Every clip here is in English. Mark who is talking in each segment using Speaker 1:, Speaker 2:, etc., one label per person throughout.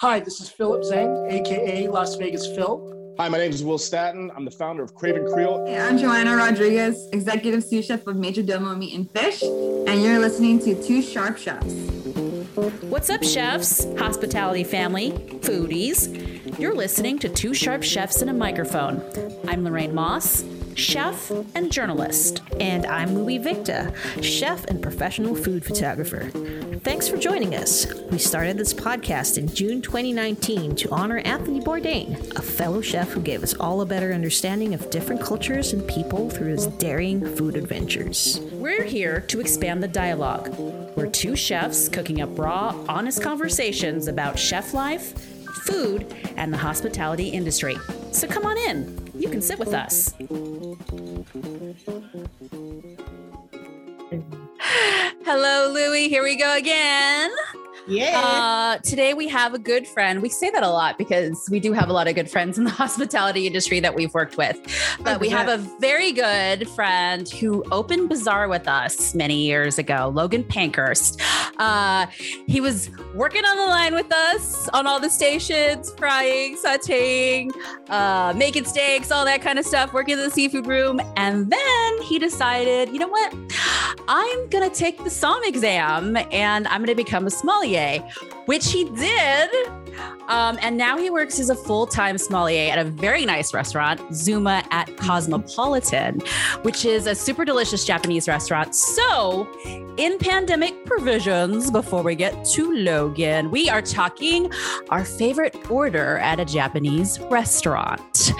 Speaker 1: Hi, this is Philip Zhang, aka Las Vegas Phil.
Speaker 2: Hi, my name is Will Staton. I'm the founder of Craven Creole.
Speaker 3: Hey, I'm Joanna Rodriguez, executive sous chef of Major Domo Meat and Fish, and you're listening to Two Sharp Chefs.
Speaker 4: What's up, chefs, hospitality family, foodies? You're listening to Two Sharp Chefs and a Microphone. I'm Lorraine Moss, chef and journalist.
Speaker 5: And I'm Louie Victa, chef and professional food photographer. Thanks for joining us. We started this podcast in June 2019 to honor Anthony Bourdain, a fellow chef who gave us all a better understanding of different cultures and people through his daring food adventures.
Speaker 4: We're here to expand the dialogue. We're two chefs cooking up raw, honest conversations about chef life, food, and the hospitality industry. So come on in. You can sit with us. Hello, Louie. Here we go again.
Speaker 6: Yeah.
Speaker 4: Uh, today we have a good friend. We say that a lot because we do have a lot of good friends in the hospitality industry that we've worked with. But we have a very good friend who opened Bazaar with us many years ago, Logan Pankhurst. Uh, he was working on the line with us on all the stations, frying, sauteing, uh, making steaks, all that kind of stuff, working in the seafood room. And then he decided, you know what? I'm going to take the SOM exam and I'm going to become a sommelier which he did. Um, and now he works as a full time sommelier at a very nice restaurant, Zuma at Cosmopolitan, which is a super delicious Japanese restaurant. So, in pandemic provisions, before we get to Logan, we are talking our favorite order at a Japanese restaurant.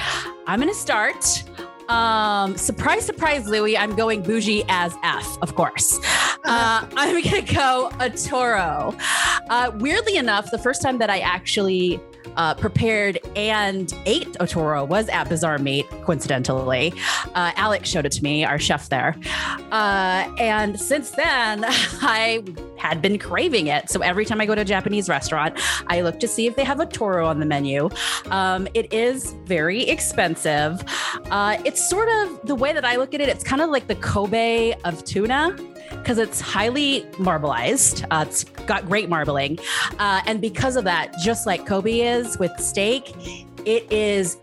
Speaker 4: I'm going to start. Um, surprise, surprise, Louie. I'm going bougie as F, of course. Uh, I'm gonna go otoro. Uh, weirdly enough, the first time that I actually uh, prepared and ate otoro was at Bazaar Meat, coincidentally. Uh, Alex showed it to me, our chef there. Uh, and since then, I had been craving it. So every time I go to a Japanese restaurant, I look to see if they have otoro on the menu. Um, it is very expensive. Uh, it's sort of the way that I look at it, it's kind of like the Kobe of tuna because it's highly marbleized. Uh, it's got great marbling. Uh, and because of that, just like Kobe is with steak, it is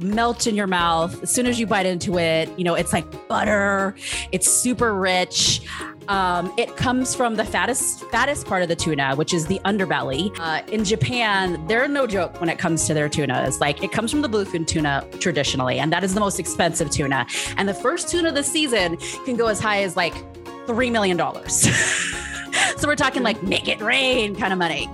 Speaker 4: melt in your mouth as soon as you bite into it. You know, it's like butter, it's super rich. Um, it comes from the fattest fattest part of the tuna, which is the underbelly. Uh, in Japan, they're no joke when it comes to their tuna. It's like it comes from the bluefin tuna traditionally, and that is the most expensive tuna. And the first tuna of the season can go as high as like three million dollars. so we're talking like make it rain kind of money.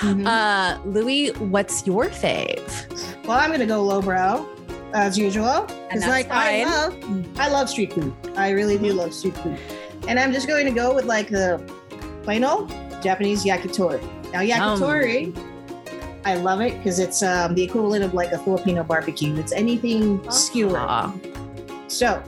Speaker 4: Mm-hmm. Uh, Louie, what's your fave?
Speaker 6: Well, I'm gonna go lowbrow as usual because like fine. I love I love street food. I really do love street food, and I'm just going to go with like the plain old Japanese yakitori. Now yakitori. Um. I love it because it's um, the equivalent of like a Filipino barbecue. It's anything uh-huh. skewered. So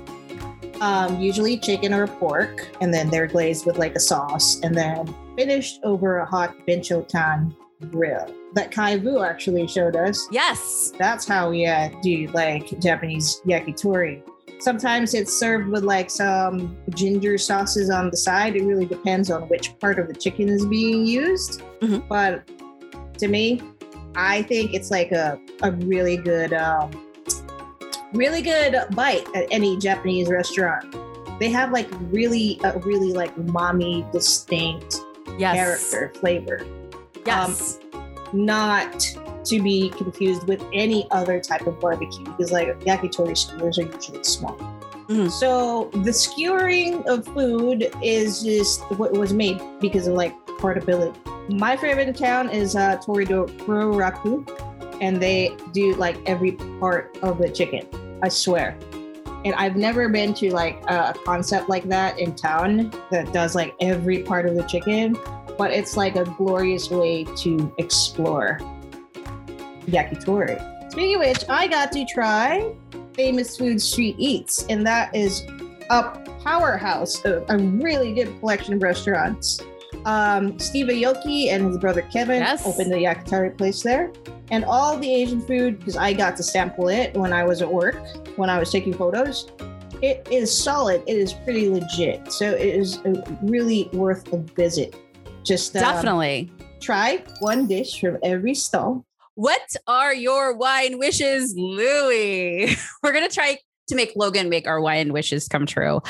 Speaker 6: um, usually chicken or pork, and then they're glazed with like a sauce, and then finished over a hot binchotan grill that Kai Vu actually showed us.
Speaker 4: Yes.
Speaker 6: That's how we uh, do like Japanese yakitori. Sometimes it's served with like some ginger sauces on the side. It really depends on which part of the chicken is being used. Mm-hmm. But to me, I think it's like a, a really good um, really good bite at any Japanese restaurant. They have like really, a really like mommy distinct yes. character flavor.
Speaker 4: Yes.
Speaker 6: Um, not to be confused with any other type of barbecue because like yakitori skewers are usually small. Mm-hmm. So the skewering of food is just what was made because of like portability. My favorite town is uh, Torido Raku, and they do like every part of the chicken. I swear. And I've never been to like a concept like that in town that does like every part of the chicken, but it's like a glorious way to explore yakitori. Speaking of which, I got to try Famous Food Street Eats, and that is a powerhouse, a, a really good collection of restaurants. Um, Steve Aoki and his brother Kevin yes. opened the yakitori place there and all the Asian food because I got to sample it when I was at work when I was taking photos. It is solid. It is pretty legit. So it is really worth a visit. Just
Speaker 4: um, definitely
Speaker 6: try one dish from every stall.
Speaker 4: What are your wine wishes, Louie? We're gonna try to make Logan make our wine wishes come true.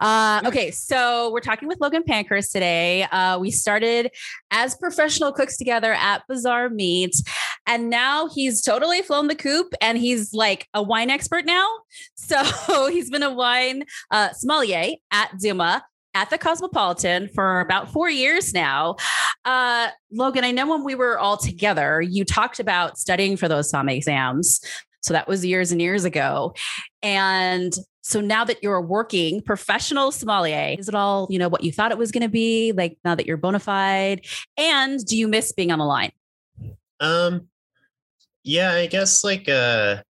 Speaker 4: Uh, okay, so we're talking with Logan Pankhurst today. Uh, we started as professional cooks together at Bazaar Meat, and now he's totally flown the coop and he's like a wine expert now. So he's been a wine uh, sommelier at Zuma at the Cosmopolitan for about four years now. Uh, Logan, I know when we were all together, you talked about studying for those SOM exams. So that was years and years ago. And so now that you're a working professional sommelier, is it all, you know, what you thought it was going to be? Like now that you're bona fide? And do you miss being on the line?
Speaker 7: Um, yeah, I guess like uh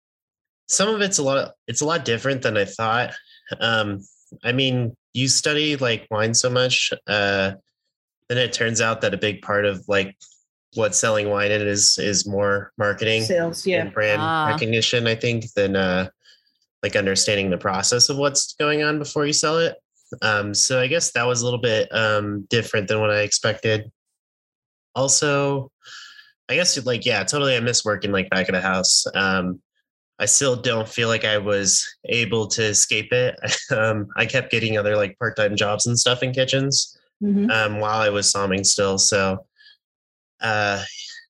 Speaker 7: some of it's a lot it's a lot different than I thought. Um, I mean, you study like wine so much, uh, then it turns out that a big part of like what selling wine in is is more marketing
Speaker 6: Sales, yeah.
Speaker 7: and brand
Speaker 4: Ah.
Speaker 7: recognition, I think, than uh like understanding the process of what's going on before you sell it. Um, so I guess that was a little bit um different than what I expected. Also, I guess like yeah, totally I miss working like back of the house. Um I still don't feel like I was able to escape it. um, I kept getting other like part-time jobs and stuff in kitchens
Speaker 6: Mhm.
Speaker 7: um, while I was somming still. So, uh,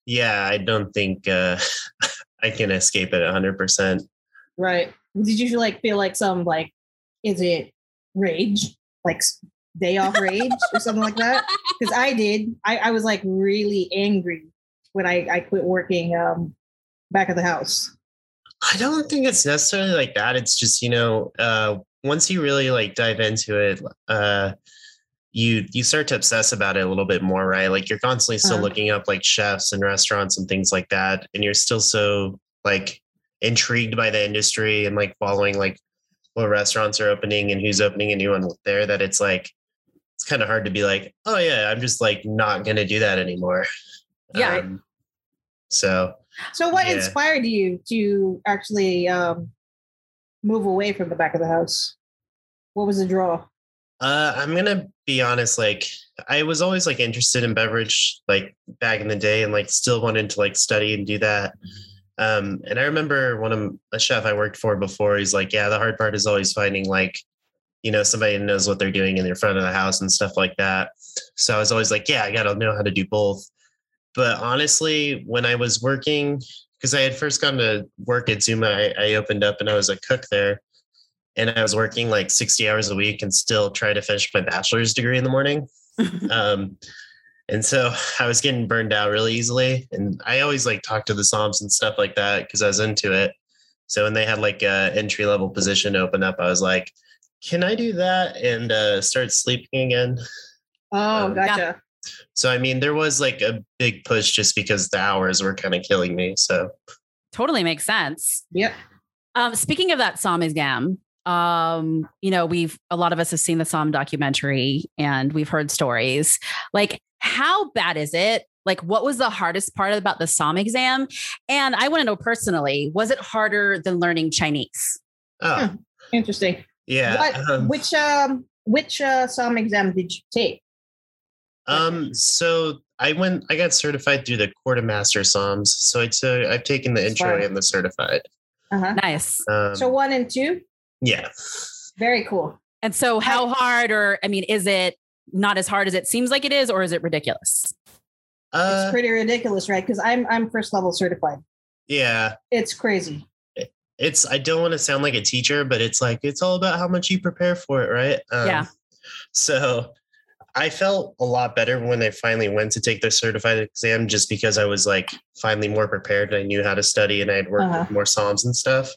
Speaker 7: yeah, I don't think uh, I can escape it 100%.
Speaker 6: Right. Did you feel like feel like some like is it rage? Like day off rage or something like that? Because I did. I, I was like really angry when I, I quit working um back at the house.
Speaker 7: I don't think it's necessarily like that. It's just, you know, uh, once you really like dive into it, uh, you you start to obsess about it a little bit more, right? Like you're constantly still
Speaker 6: Uh-huh.
Speaker 7: looking up like chefs and restaurants and things like that, and you're still so like intrigued by the industry and like following like what restaurants are opening and who's opening a new one there that it's like it's kind of hard to be like, oh yeah, I'm just like not gonna do that anymore.
Speaker 4: Yeah.
Speaker 7: Um, so
Speaker 6: So what
Speaker 7: Yeah.
Speaker 6: inspired you to actually um move away from the back of the house? What was the draw?
Speaker 7: Uh, I'm gonna be honest. Like, I was always like interested in beverage, like back in the day, and like still wanted to like study and do that. Um, and I remember one of a chef I worked for before. He's like, "Yeah, the hard part is always finding like, you know, somebody who knows what they're doing in their front of the house and stuff like that." So I was always like, "Yeah, I gotta know how to do both." But honestly, when I was working, because I had first gone to work at Zuma, I, I opened up and I was a cook there and I was working like 60 hours a week and still try to finish my bachelor's degree in the morning. um, and so I was getting burned out really easily. And I always like talked to the somms and stuff like that because I was into it. So when they had like a entry level position open up, I was like, can I do that and uh, start sleeping again?
Speaker 6: Oh,
Speaker 7: Um,
Speaker 6: gotcha.
Speaker 7: So, I mean, there was like a big push just because the hours were kind of killing me. So,
Speaker 4: Totally makes sense.
Speaker 6: Yep.
Speaker 4: Um, speaking of that Somm exam, um, you know, we've a lot of us have seen the Somm documentary and we've heard stories. Like, how bad is it? Like, what was the hardest part about the Somm exam? And I want to know personally, was it harder than learning Chinese?
Speaker 7: oh,
Speaker 6: Interesting.
Speaker 7: yeah.
Speaker 6: What
Speaker 7: um,
Speaker 6: which um which uh some exam did you take?
Speaker 7: Um, so I went, I got certified through the Court of Master Somms. So I took, I've taken the intro
Speaker 6: Wow.
Speaker 7: and the certified.
Speaker 6: Uh-huh.
Speaker 4: Nice.
Speaker 7: Um,
Speaker 6: So one and two?
Speaker 7: yeah.
Speaker 6: Very cool.
Speaker 4: And so, how hard, or I mean, is it not as hard as it seems like it is, or is it ridiculous?
Speaker 7: Uh,
Speaker 6: it's pretty ridiculous, right? Because I'm I'm first level certified.
Speaker 7: yeah.
Speaker 6: It's crazy.
Speaker 7: It's, I don't want to sound like a teacher, but it's like, it's all about how much you prepare for it. Right. Um,
Speaker 4: Yeah.
Speaker 7: So I felt a lot better when I finally went to take the certified exam, just because I was like finally more prepared and I knew how to study and I had worked
Speaker 6: Uh-huh.
Speaker 7: with more somms and stuff.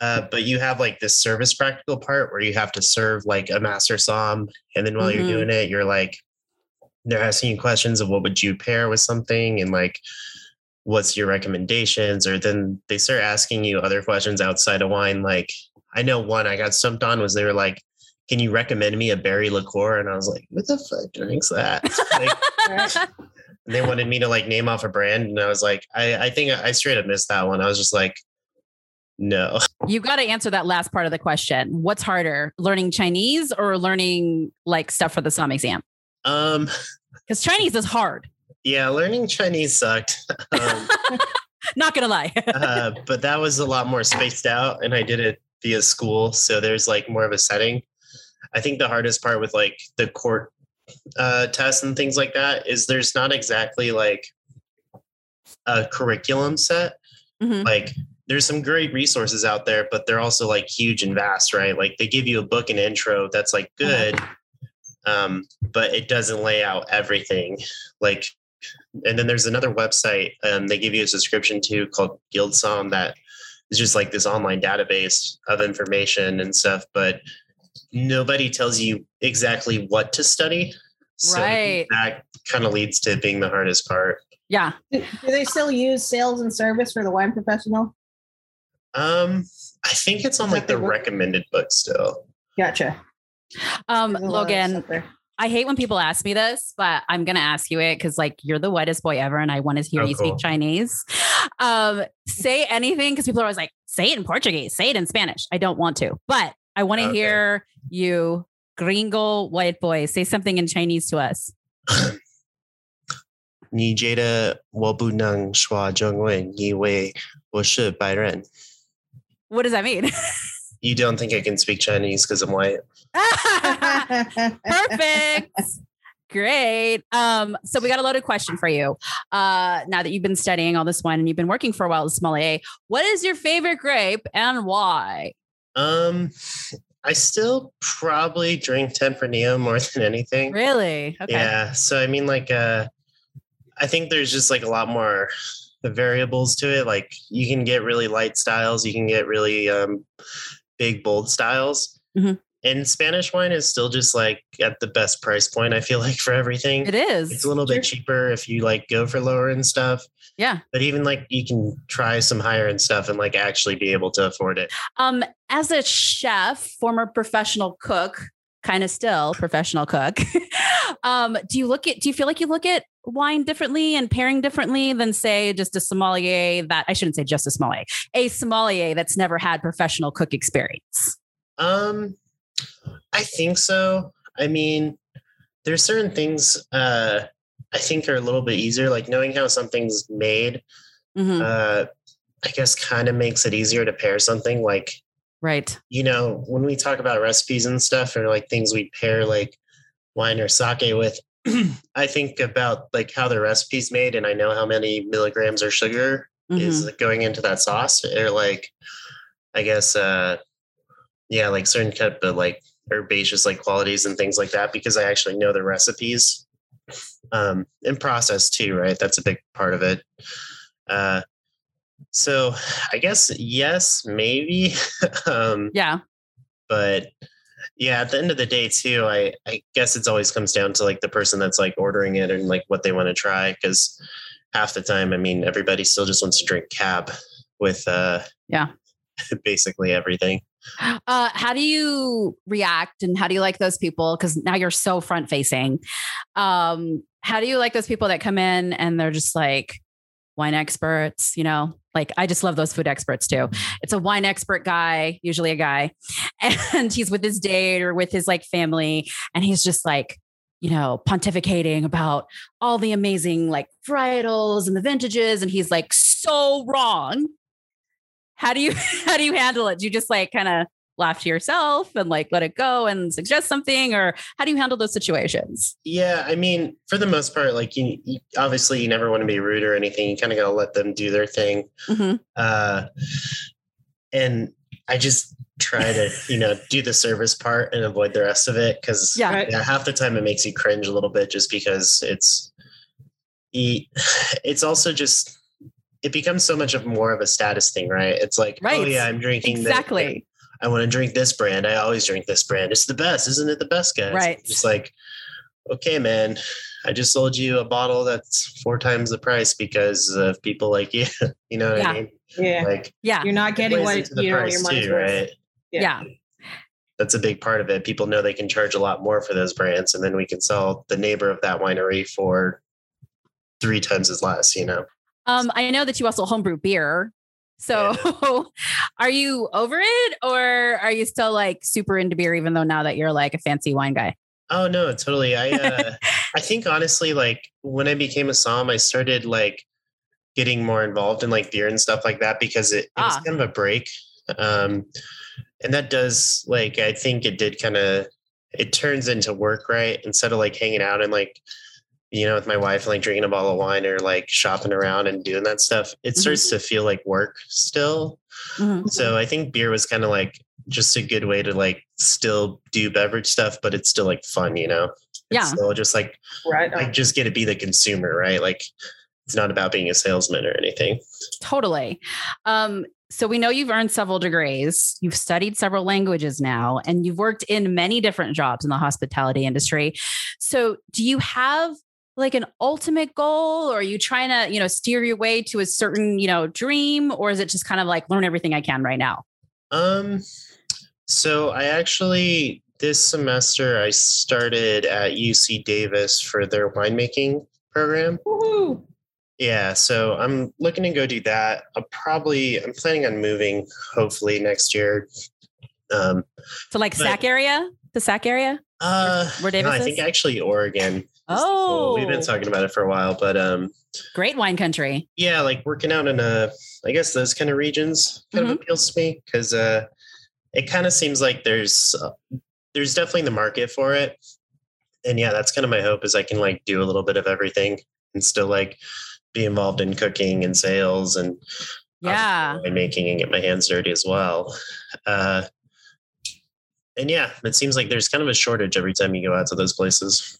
Speaker 7: Uh, but you have like this service practical part where you have to serve like a master somm, and then while
Speaker 4: Mhm.
Speaker 7: you're doing it, you're like they're asking you questions of what would you pair with something, and like what's your recommendations, or then they start asking you other questions outside of wine. Like I know one I got stumped on was they were like, "Can you recommend me a berry liqueur?" And I was like, "What the fuck drinks that?" like, and they wanted me to like name off a brand, and I was like, I, I think I straight up missed that one. I was just like, no.
Speaker 4: You got to answer that last part of the question. What's harder, learning Chinese or learning like stuff for the Somm exam?
Speaker 7: Um,
Speaker 4: Because Chinese is hard.
Speaker 7: Yeah, learning Chinese sucked. Um,
Speaker 4: Not gonna lie.
Speaker 7: uh, but that was a lot more spaced out, and I did it via school, so there's like more of a setting. I think the hardest part with like the court uh, tests and things like that is there's not exactly like a curriculum set.
Speaker 4: Mhm.
Speaker 7: Like there's some great resources out there, but they're also like huge and vast, right? Like they give you a book and intro that's like good, um, but it doesn't lay out everything. Like, and then there's another website um, they give you a subscription to called GuildSomm that is just like this online database of information and stuff, but nobody tells you exactly what to study. So I think that kind of leads to being the hardest part.
Speaker 4: yeah.
Speaker 6: Do, do they still use sales and service for the wine professional?
Speaker 7: Um, I think it's on like the
Speaker 6: the
Speaker 7: recommended book still.
Speaker 6: Gotcha.
Speaker 4: Um,
Speaker 6: There's a lot of
Speaker 4: Logan. I hate when people ask me this, but I'm gonna ask you it because like you're the whitest boy ever, and I want to hear
Speaker 7: Oh,
Speaker 4: you
Speaker 7: cool.
Speaker 4: speak Chinese. Um, say anything because people are always like, say it in Portuguese, say it in Spanish. I don't want to, but I want to
Speaker 7: okay.
Speaker 4: hear you, gringo white boy, say something in Chinese to us.
Speaker 7: Ni jada wobunang shua zhongwen yi wei woshi bai ren.
Speaker 4: What does that mean?
Speaker 7: you don't think I can speak Chinese because I'm white.
Speaker 4: Perfect. Great. Um, so we got a loaded question for you. Uh, now that you've been studying all this wine and you've been working for a while as sommelier, what is your favorite grape and why?
Speaker 7: Um, I still probably drink Tempranillo more than anything.
Speaker 4: Really? Okay.
Speaker 7: Yeah. So I mean, like, uh, I think there's just like a lot more the variables to it. Like, you can get really light styles, you can get really um, big, bold styles.
Speaker 4: Mhm.
Speaker 7: And Spanish wine is still just like at the best price point. I feel like for everything,
Speaker 4: It is.
Speaker 7: it's a little bit cheaper if you like go for lower end stuff.
Speaker 4: Yeah.
Speaker 7: But even like you can try some higher end stuff and like actually be able to afford it.
Speaker 4: Um, as a chef, former professional cook, kind of still professional cook. um, do you look at do you feel like you look at wine differently and pairing differently than say just a sommelier that I shouldn't say just a sommelier, a sommelier that's never had professional cook experience?
Speaker 7: Um, I think so. I mean, there's certain things uh, I think are a little bit easier, like knowing how something's made.
Speaker 4: Mhm.
Speaker 7: Uh, I guess kind of makes it easier to pair something. Like
Speaker 4: Right.
Speaker 7: you know, when we talk about recipes and stuff, or like things we pair like wine or sake with, I think about like how the recipe's made, and I know how many milligrams or sugar
Speaker 4: Mhm.
Speaker 7: is going into that sauce or like i guess uh yeah like certain type of like herbaceous like qualities and things like that because i actually know the recipes um and process too right that's a big part of it uh so i guess yes maybe um
Speaker 4: Yeah.
Speaker 7: but yeah at the end of the day too i i guess it's always comes down to like the person that's like ordering it and like what they want to try because half the time i mean everybody still just wants to drink cab with uh
Speaker 4: Yeah.
Speaker 7: basically everything
Speaker 4: Uh, how do you react and how do you like those people? Because now you're so front facing. Um, how do you like those people that come in and they're just like wine experts? You know, like I just love those food experts too. It's a wine expert guy, usually a guy, and he's with his date or with his like family, and he's just like, you know, pontificating about all the amazing like varietals and the vintages, and he's like so wrong how do you how do you handle it do you just like kind of laugh to yourself and like let it go and suggest something or how do you handle those situations
Speaker 7: yeah i mean for the most part like you, you obviously you never want to be rude or anything you kind of got to let them do their thing
Speaker 4: Mhm.
Speaker 7: uh and i just try to you know do the service part and avoid the rest of it because
Speaker 4: Yeah.
Speaker 6: Right.
Speaker 7: yeah half the time it makes you cringe a little bit just because it's it's also just it becomes so much of more of a status thing right it's like oh yeah i'm drinking this
Speaker 4: exactly
Speaker 7: I want to drink this brand. I always drink this brand. It's the best, isn't it? The best, guys.
Speaker 4: Right.
Speaker 7: Just like, okay, man, I just sold you a bottle that's four times the price because of people like you. you know what
Speaker 4: Yeah.
Speaker 7: I mean?
Speaker 6: Yeah.
Speaker 7: Like,
Speaker 4: yeah
Speaker 6: You're not getting what you know
Speaker 7: price
Speaker 6: your money's
Speaker 7: too,
Speaker 6: worth.
Speaker 7: right?
Speaker 4: yeah.
Speaker 7: That's a big part of it. People know they can charge a lot more for those brands, and then we can sell the neighbor of that winery for three times as less. You know?
Speaker 4: Um i know that you also homebrew beer so are you over it or are you still like super into beer even though now that you're like a fancy wine guy
Speaker 7: Oh no, totally. I uh, I think honestly, like when I became a som, I started like getting more involved in like beer and stuff like that because it, it was
Speaker 4: Ah.
Speaker 7: kind of a break. Um, and that does like I think it did kind of it turns into work, right? Instead of like hanging out and like you know with my wife like drinking a bottle of wine or like shopping around and doing that stuff, it
Speaker 4: Mhm.
Speaker 7: starts to feel like work still.
Speaker 4: Mhm.
Speaker 7: So I think beer was kind of like just a good way to like still do beverage stuff, but it's still like fun, you know? It's
Speaker 4: Yeah.
Speaker 7: Still just like
Speaker 6: Right.
Speaker 7: I just get to be the consumer, right? Like it's not about being a salesman or anything.
Speaker 4: Totally. Um, so we know you've earned several degrees, you've studied several languages now, and you've worked in many different jobs in the hospitality industry. So do you have like an ultimate goal or are you trying to, you know, steer your way to a certain, you know, dream or is it just kind of like learn everything I can right now?
Speaker 7: Um so I actually this semester I started at UC Davis for their winemaking program.
Speaker 6: Woohoo.
Speaker 7: Yeah, so I'm looking to go do that. I'll probably I'm planning on moving hopefully next year. Um
Speaker 4: So like
Speaker 7: But-
Speaker 4: SAC area, the SAC area?
Speaker 7: uh
Speaker 4: Where
Speaker 7: no,
Speaker 4: Davis
Speaker 7: I think actually Oregon.
Speaker 4: Oh,
Speaker 7: we've been talking about it for a while, but um
Speaker 4: great wine country.
Speaker 7: yeah like working out in a i guess those kind of regions kind
Speaker 4: Mm-hmm.
Speaker 7: of appeals to me because uh it kind of seems like there's uh, there's definitely the market for it and yeah that's kind of my hope is i can like do a little bit of everything and still like be involved in cooking and sales and
Speaker 4: Yeah.
Speaker 7: making and get my hands dirty as well uh and yeah it seems like there's kind of a shortage every time you go out to those places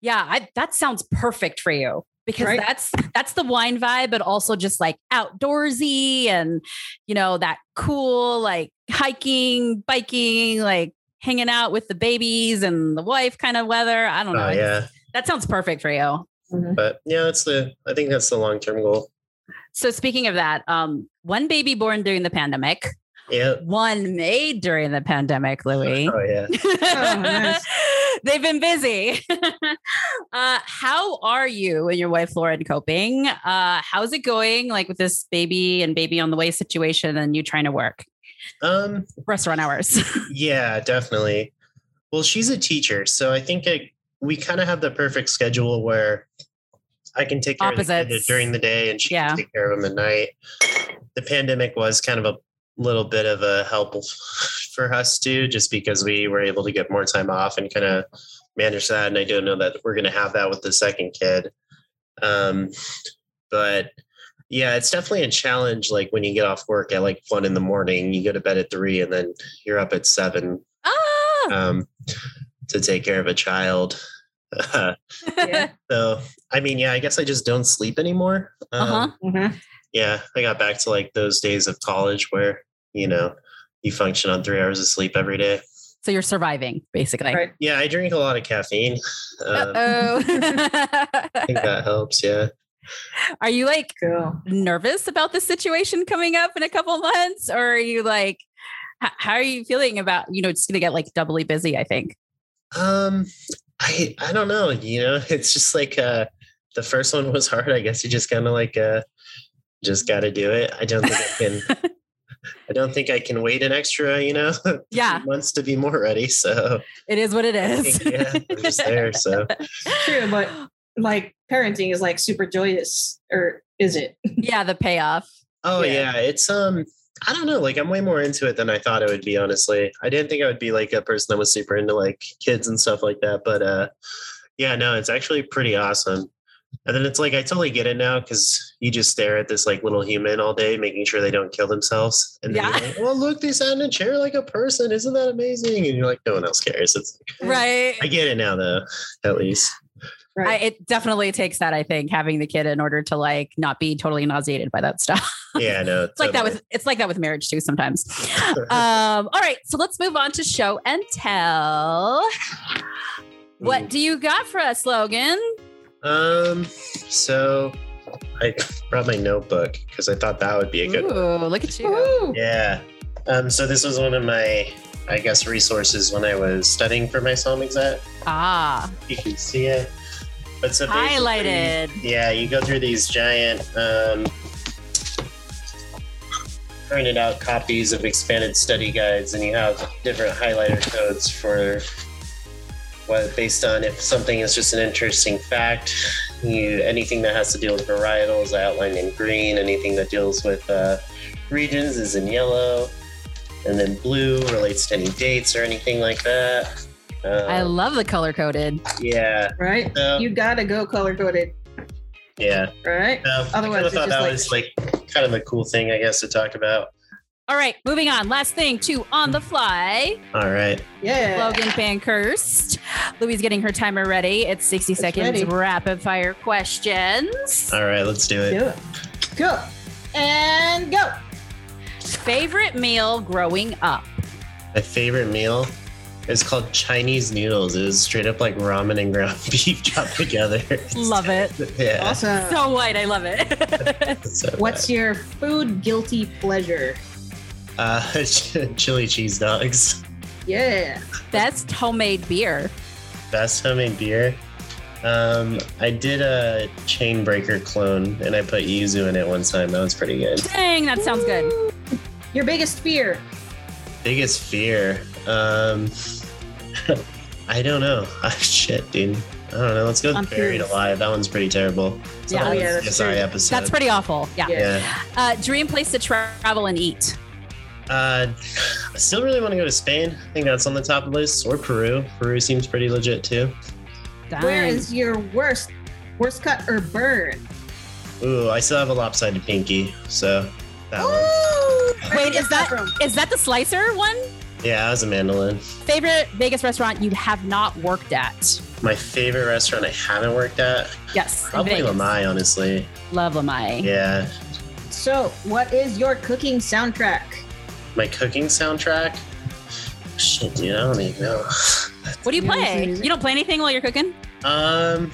Speaker 4: Yeah, I, that sounds perfect for you because
Speaker 6: Right.
Speaker 4: that's that's the wine vibe, but also just like outdoorsy and you know that cool like hiking, biking, like hanging out with the babies and the wife kind of weather. I don't know.
Speaker 7: oh yeah
Speaker 4: just- that sounds perfect for you.
Speaker 7: but yeah that's the i think that's the long-term goal
Speaker 4: So speaking of that, um, one baby born during the pandemic,
Speaker 7: yeah
Speaker 4: one made during the pandemic, Louis.
Speaker 7: oh yeah
Speaker 6: nice.
Speaker 4: They've been busy. uh, how are you and your wife Lauren coping? Uh, how's it going? Like with this baby and baby on the way situation, and you trying to work
Speaker 7: um
Speaker 4: restaurant hours?
Speaker 7: Yeah, definitely. Well, she's a teacher, so I think it, we kind of have the perfect schedule where I can take care of the during the day and she
Speaker 4: Yeah.
Speaker 7: can take care of him at night. The pandemic was kind of a little bit of a help for us too, just because we were able to get more time off and kind of manage that. And I don't know that we're going to have that with the second kid. Um, but yeah, it's definitely a challenge. Like when you get off work at like one in the morning, you go to bed at three, and then you're up at seven
Speaker 4: ah,
Speaker 7: um, to take care of a child.
Speaker 6: Yeah.
Speaker 7: so, I mean, yeah, I guess I just don't sleep anymore. Um,
Speaker 4: uh-huh.
Speaker 6: Mhm.
Speaker 7: Yeah, I got back to like those days of college where you know you function on three hours of sleep every day.
Speaker 4: So you're surviving, basically.
Speaker 6: Right.
Speaker 7: Yeah, I drink a lot of caffeine. Um,
Speaker 4: Oh.
Speaker 7: I think that helps. Yeah.
Speaker 4: are you like
Speaker 6: Cool.
Speaker 4: nervous about the situation coming up in a couple months, or are you like, h- how are you feeling about you know it's going to get like doubly busy? I think.
Speaker 7: Um, I I don't know. You know, it's just like uh, the first one was hard. I guess you just kind of like uh, just got to do it. I don't think I can. I don't think I can wait an extra, you know,
Speaker 4: Yeah.
Speaker 7: months to be more ready. So
Speaker 4: It is what it is.
Speaker 7: Think, yeah, I'm just there. So
Speaker 6: True, but like parenting is like super joyous, or is it?
Speaker 4: yeah, the payoff.
Speaker 7: Oh
Speaker 6: Yeah.
Speaker 7: yeah. it's um I don't know, like I'm way more into it than I thought it would be, honestly. I didn't think I would be like a person that was super into like kids and stuff like that, but uh yeah, no, it's actually pretty awesome. And then it's like I totally get it now because you just stare at this like little human all day, making sure they don't kill themselves. And then
Speaker 4: Yeah.
Speaker 7: you're like, well, look, they sat in a chair like a person. Isn't that amazing? And you're like, no one else cares. It's
Speaker 4: Right.
Speaker 7: I get it now though, at least.
Speaker 4: I,
Speaker 6: Right.
Speaker 4: it definitely takes that, I think, having the kid in order to like not be totally nauseated by that stuff.
Speaker 7: Yeah, no.
Speaker 4: It's like that with it's like that with marriage too sometimes. Um, all right, so let's move on to show and tell. What do you got for us, Logan?
Speaker 7: Um, so I brought my notebook because I thought that would be a good one.
Speaker 4: Look at you.
Speaker 6: Woo!
Speaker 7: Yeah. Um, so this was one of my, I guess, resources when I was studying for my SOM exam.
Speaker 4: Ah,
Speaker 7: You can see it. But so
Speaker 4: highlighted.
Speaker 7: Yeah, you go through these giant um, printed out copies of expanded study guides, and you have different highlighter codes for what based on if something is just an interesting fact. You anything that has to deal with varietals, I outline in green. Anything that deals with uh, regions is in yellow, and then blue relates to any dates or anything like that. Uh,
Speaker 4: I love the color coded.
Speaker 7: yeah,
Speaker 6: Right?
Speaker 7: So-
Speaker 6: you gotta go color coded,
Speaker 7: yeah.
Speaker 6: right?
Speaker 7: So
Speaker 6: Otherwise,
Speaker 7: I
Speaker 6: it's
Speaker 7: thought
Speaker 6: just
Speaker 7: that
Speaker 6: like-
Speaker 7: was like kind of a cool thing, I guess, to talk about.
Speaker 4: All right, moving on. Last thing to on the fly.
Speaker 7: All right.
Speaker 6: Yeah.
Speaker 4: Logan Pankhurst. Louise getting her timer ready. It's 60 seconds
Speaker 6: ready.
Speaker 4: rapid fire questions.
Speaker 7: All right, let's do it.
Speaker 6: Do it. Go. And go.
Speaker 4: Favorite meal growing up?
Speaker 7: My favorite meal is called Chinese noodles. It is straight up like ramen and ground beef chopped together.
Speaker 4: Love it.
Speaker 7: Yeah.
Speaker 6: Awesome.
Speaker 4: So white. I love it.
Speaker 7: so
Speaker 6: What's your food guilty pleasure?
Speaker 7: Good. uh, chili cheese dogs?
Speaker 6: Yeah.
Speaker 4: Best homemade beer.
Speaker 7: Best homemade beer. Um, I did a Chainbreaker clone and I put yuzu in it one time. That was pretty good.
Speaker 4: Dang, that sounds good.
Speaker 6: Your biggest fear?
Speaker 7: Biggest fear. Um, I don't know. Ah, shit, dude. I don't know. Let's go
Speaker 6: I'm
Speaker 7: with Buried
Speaker 6: curious.
Speaker 7: Alive. That one's pretty terrible. It's
Speaker 4: Yeah.
Speaker 7: a
Speaker 6: Oh, yeah, that's
Speaker 7: CSI episode.
Speaker 4: That's pretty awful. Yeah.
Speaker 6: Yeah.
Speaker 7: Yeah.
Speaker 4: Uh, dream place to travel and eat.
Speaker 7: Uh, I still really want to go to Spain. I think that's on the top of the list. Or Peru. Peru seems pretty legit too.
Speaker 6: Where
Speaker 4: Dang.
Speaker 6: is your worst worst cut or burn?
Speaker 7: Ooh, I still have a lopsided pinky, so that one.
Speaker 6: Ooh,
Speaker 4: Wait, is that is that the slicer one?
Speaker 7: Yeah, I was a mandolin.
Speaker 4: Favorite Vegas restaurant you have not worked at?
Speaker 7: My favorite restaurant I haven't worked at,
Speaker 4: Yes.
Speaker 7: probably
Speaker 4: Vegas.
Speaker 7: Lamai, honestly.
Speaker 4: Love Lamai.
Speaker 7: Yeah,
Speaker 6: So, what is your cooking soundtrack?
Speaker 7: My cooking soundtrack. Shit, dude, I don't even know.
Speaker 4: What do you
Speaker 6: You
Speaker 4: play? You don't play anything while you're cooking?
Speaker 7: Um,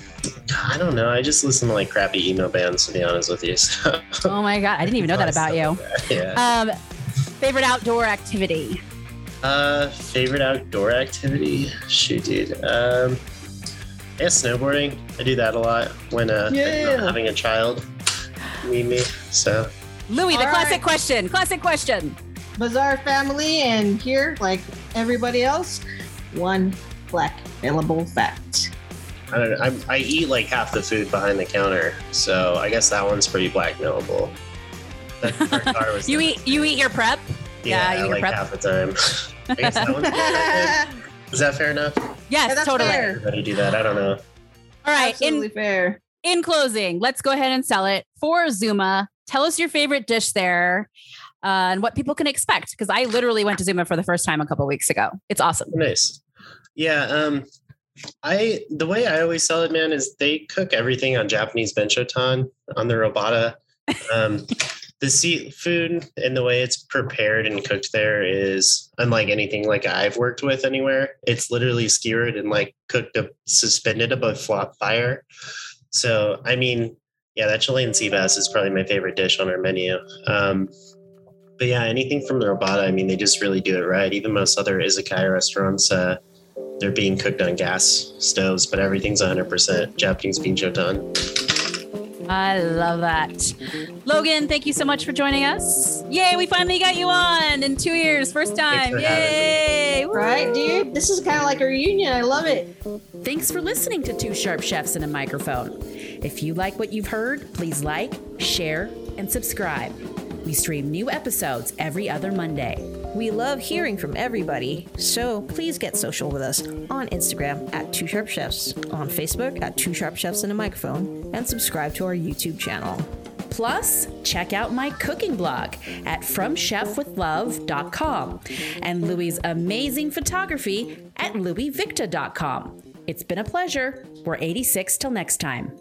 Speaker 7: I don't know. I just listen to like crappy emo bands, to be honest with you. So,
Speaker 4: Oh my god, I didn't even know that about you.
Speaker 7: yeah.
Speaker 4: Um, favorite outdoor activity?
Speaker 7: Uh, favorite outdoor activity? Shoot, dude. Um, yeah, snowboarding. I do that a lot when uh,
Speaker 6: Yeah.
Speaker 7: not having a child need me. So
Speaker 4: Louis, the
Speaker 6: All
Speaker 4: classic
Speaker 6: right.
Speaker 4: question. Classic question.
Speaker 6: Bazaar family, and here, like everybody else, one black available fact.
Speaker 7: I don't know. I'm, I eat like half the food behind the counter, so I guess that one's pretty blackmailable. That our car was
Speaker 4: You
Speaker 7: the-
Speaker 4: eat you eat your prep?
Speaker 7: yeah,
Speaker 4: yeah, you eat
Speaker 7: like
Speaker 4: prep.
Speaker 7: half the time. I guess that one's is that fair enough?
Speaker 4: Yes,
Speaker 6: Yeah, that's
Speaker 4: totally.
Speaker 6: fair.
Speaker 7: Everybody do that. I don't know.
Speaker 4: All right.
Speaker 6: Absolutely
Speaker 4: In
Speaker 6: fair.
Speaker 4: in closing, let's go ahead and sell it for Zuma. Tell us your favorite dish there. Uh, and what people can expect because I literally went to Zuma for the first time a couple weeks ago. It's awesome.
Speaker 7: Nice. Yeah. Um, I the way I always sell it, man, is they cook everything on Japanese binchotan on the robata. Um, the seafood and the way it's prepared and cooked there is unlike anything like I've worked with anywhere. It's literally skewered and like cooked up, suspended above flat fire. So, I mean, yeah, that Chilean sea bass is probably my favorite dish on our menu. Um, but yeah, anything from the robata, I mean, they just really do it right. Even most other izakaya restaurants, uh, they're being cooked on gas stoves, but everything's 100% Japanese binchotan.
Speaker 4: I love that. Logan, thank you so much for joining us. Yay, we finally got you on in two years, first time.
Speaker 7: for having me.
Speaker 4: Yay!
Speaker 6: Right, dude? This is kind of like a reunion. I love it.
Speaker 5: Thanks for listening to Two Sharp Chefs and a Microphone. If you like what you've heard, please like, share, and subscribe. We stream new episodes every other Monday. We love hearing from everybody, so please get social with us on Instagram at Two Sharp Chefs, on Facebook at Two Sharp Chefs and a Microphone, and subscribe to our YouTube channel. Plus, check out my cooking blog at FromChefWithLove.com and Louie's amazing photography at LouieVicta.com. It's been a pleasure. We're 86 till next time.